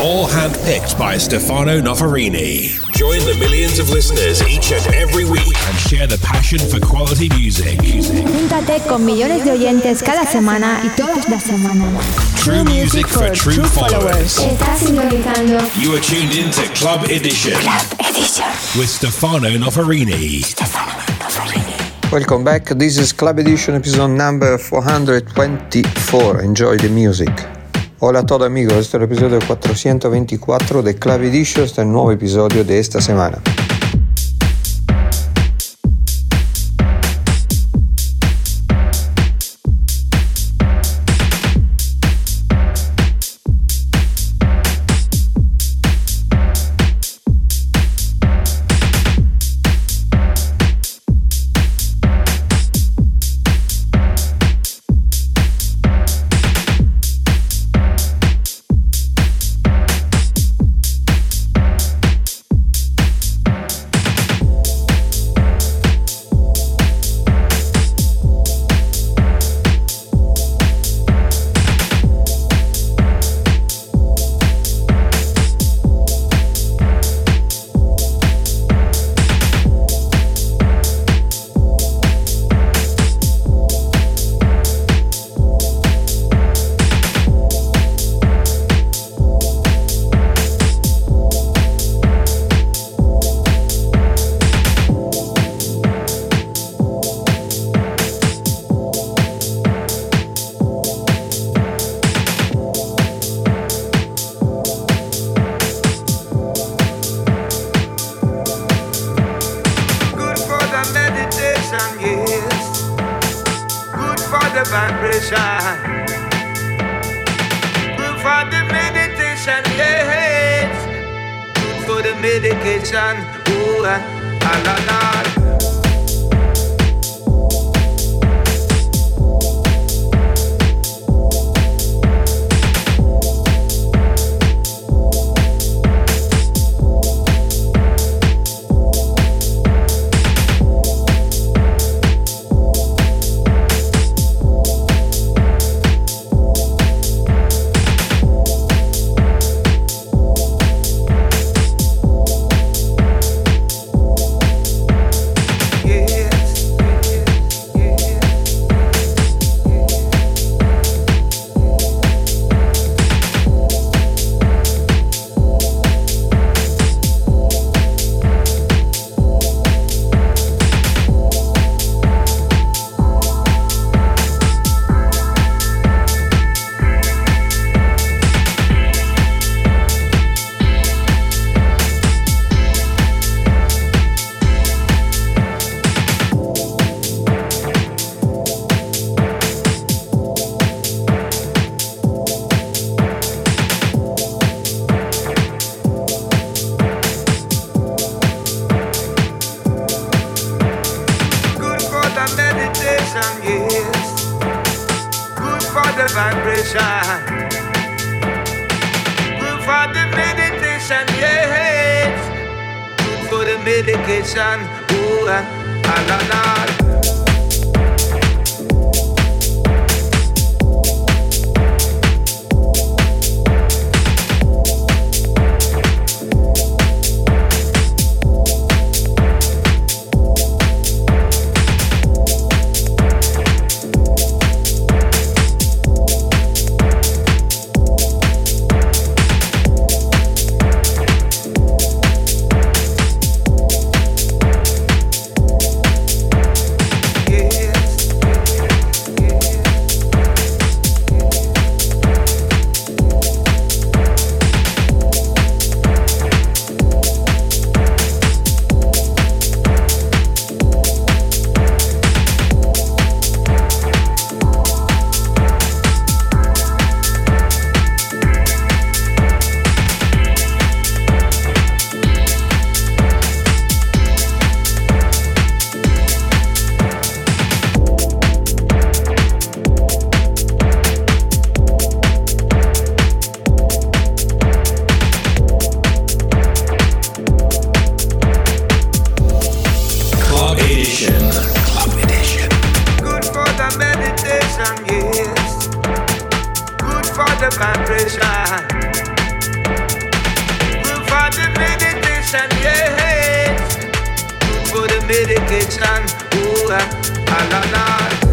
All handpicked by Stefano Noferini. Join the millions of listeners each and every week and share the passion for quality music. Júntate con millones de oyentes cada semana y todas las semanas. True music for true followers. Estás sintonizando You are tuned in to Club Edition with Stefano Noferini. Welcome back. This is Club Edition episode number 424. Enjoy the music. Hola a todos amigos, este es el episodio 424 de Club Edition, este es el nuevo episodio de esta semana. the vibration. Good for the meditation, yeah. Good for the meditation. Ooh, ah. ah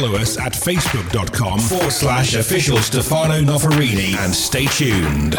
follow us at facebook.com forward slash official Stefano Noferini and stay tuned.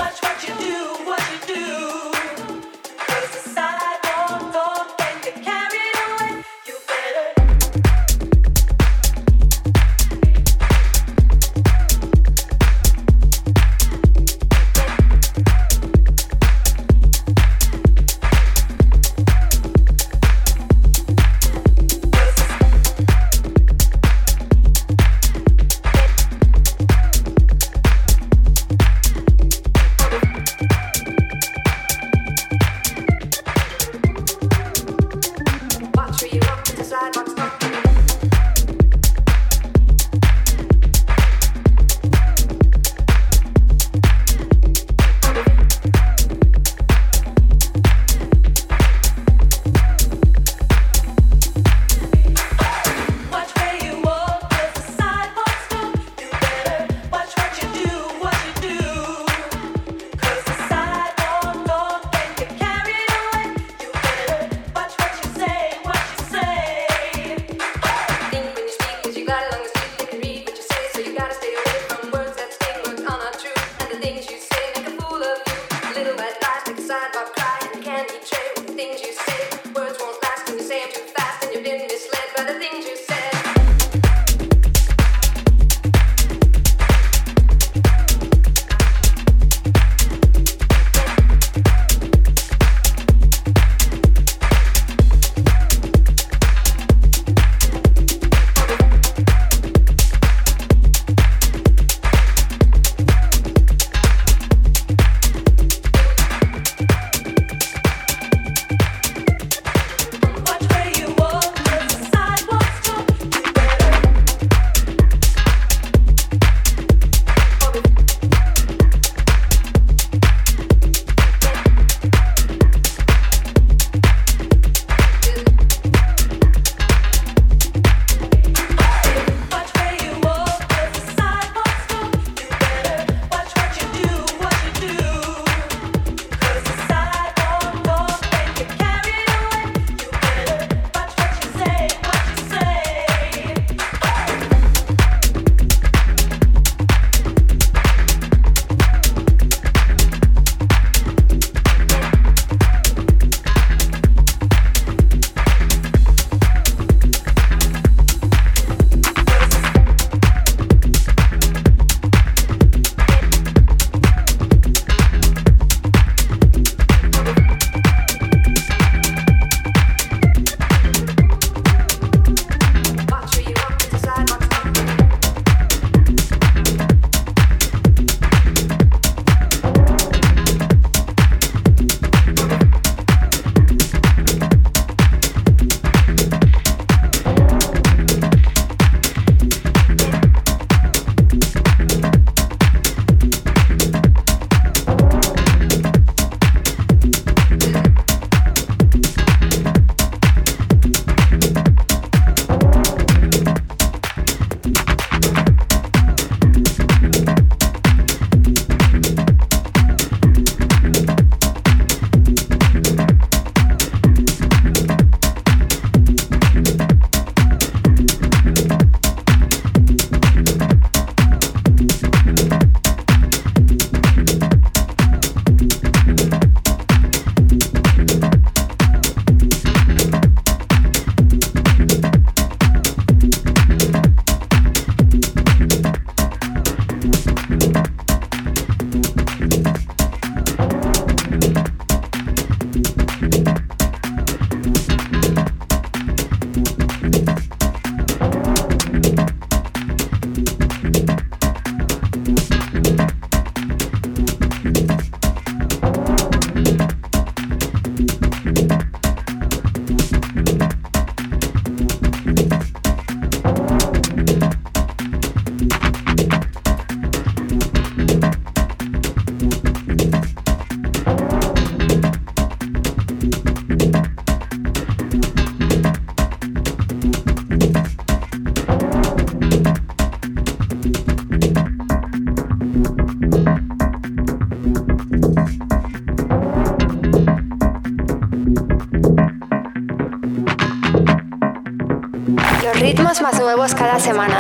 Más nuevos cada semana.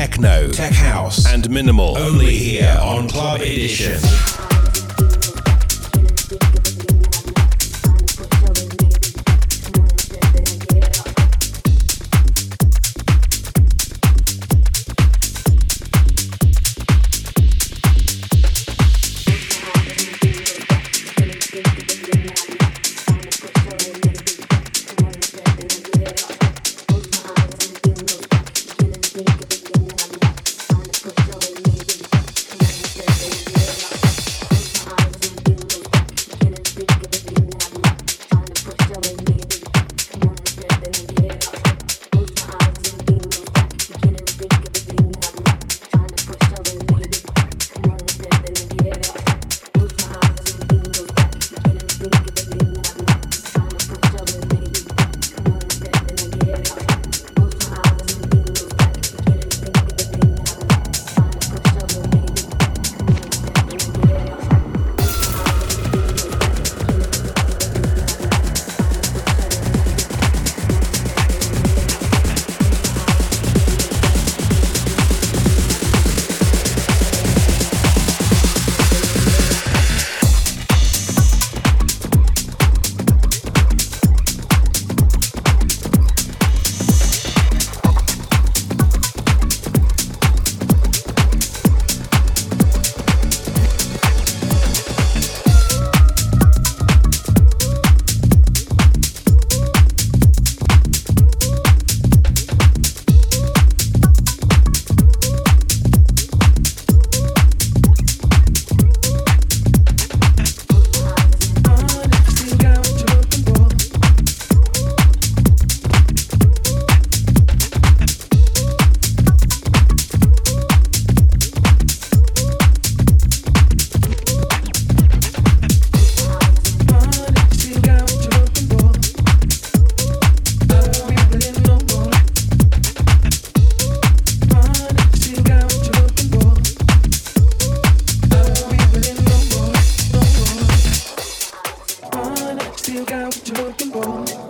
Techno, tech house, and minimal. Only here on Club Edition. out, you talking about.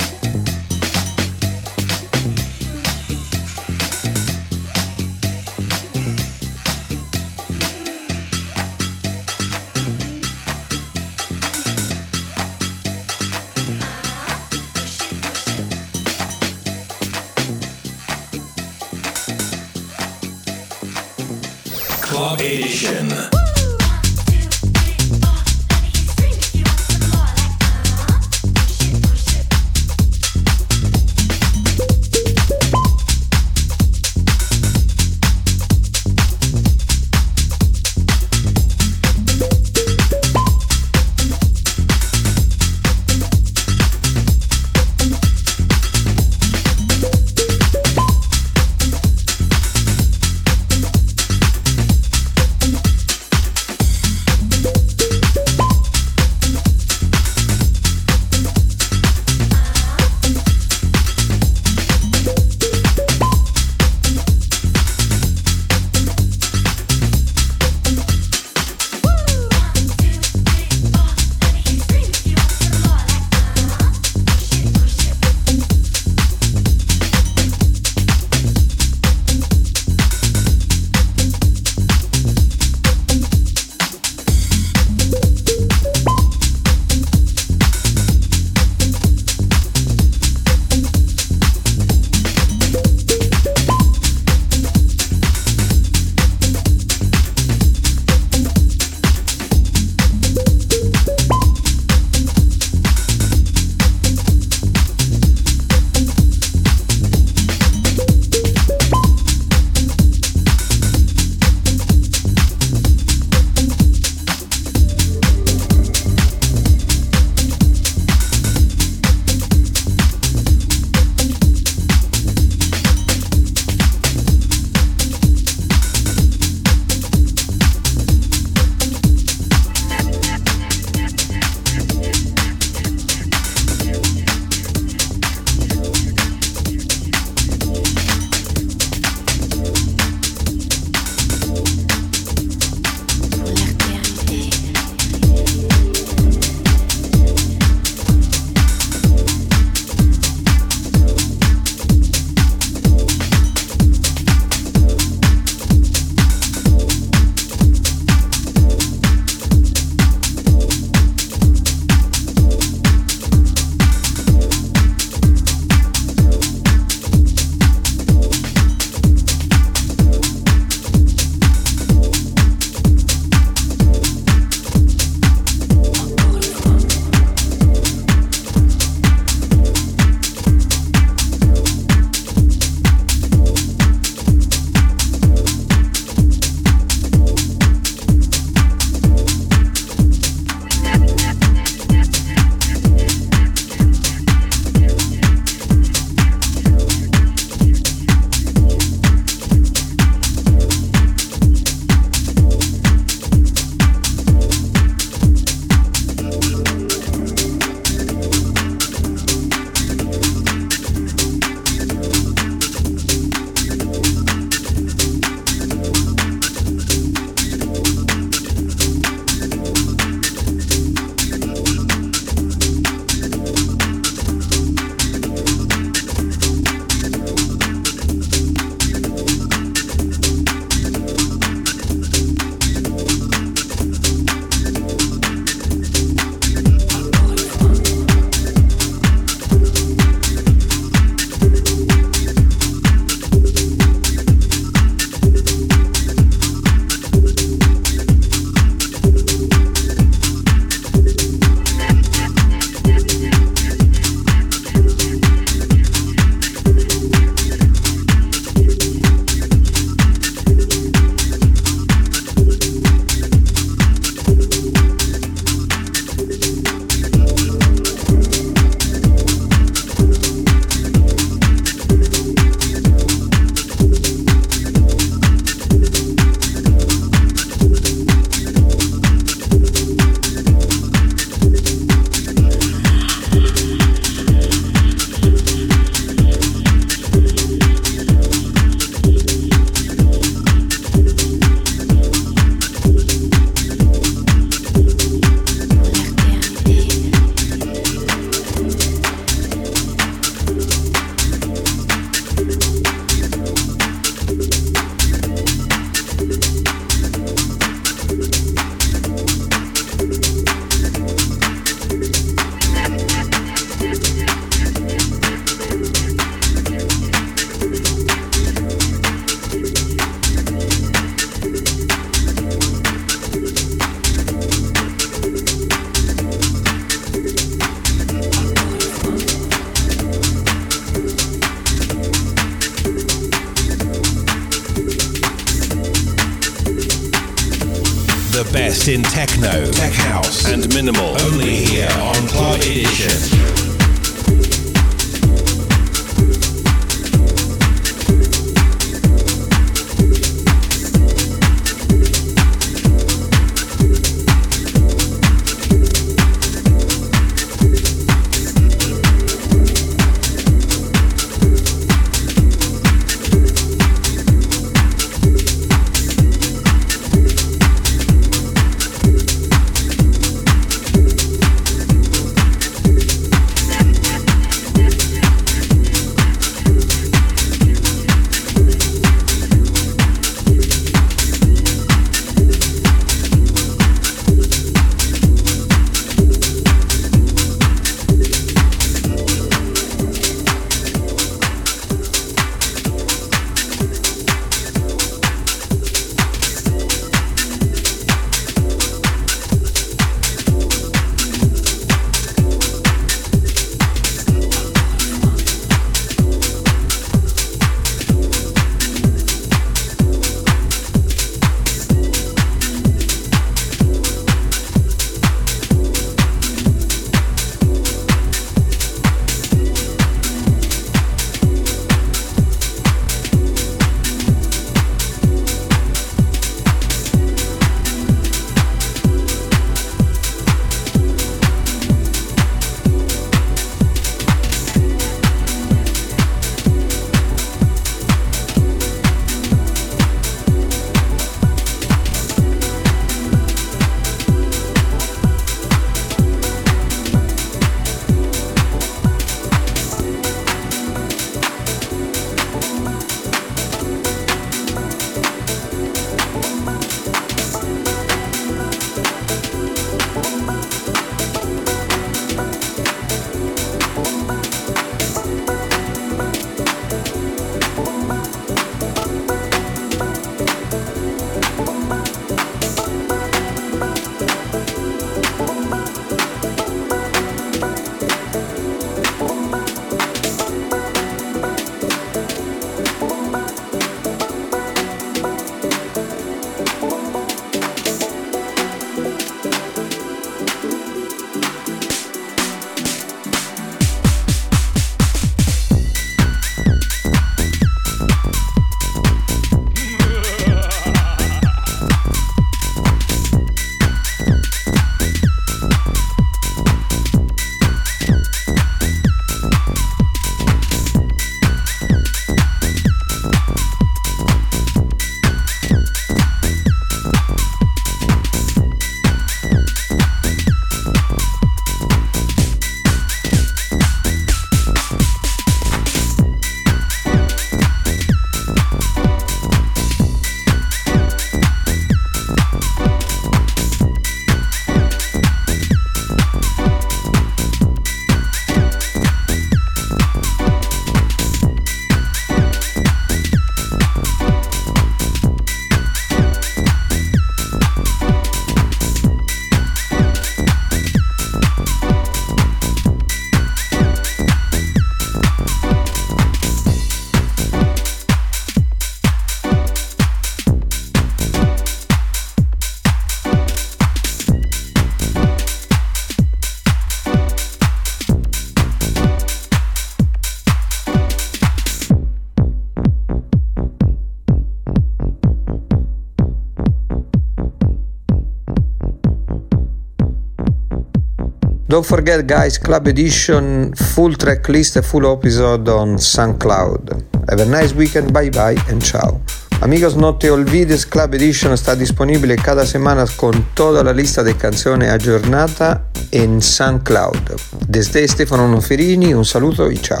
Don't forget, guys, Club Edition, full track list e full episode on SoundCloud. Have a nice weekend, bye bye and ciao. Amigos, no te olvides, Club Edition está disponible cada semana con toda la lista de canciones aggiornata en SoundCloud. Desde Stefano Noferini, un saluto y ciao.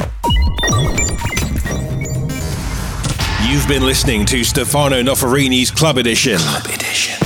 You've been listening to Stefano Noferini's Club Edition. Club Edition.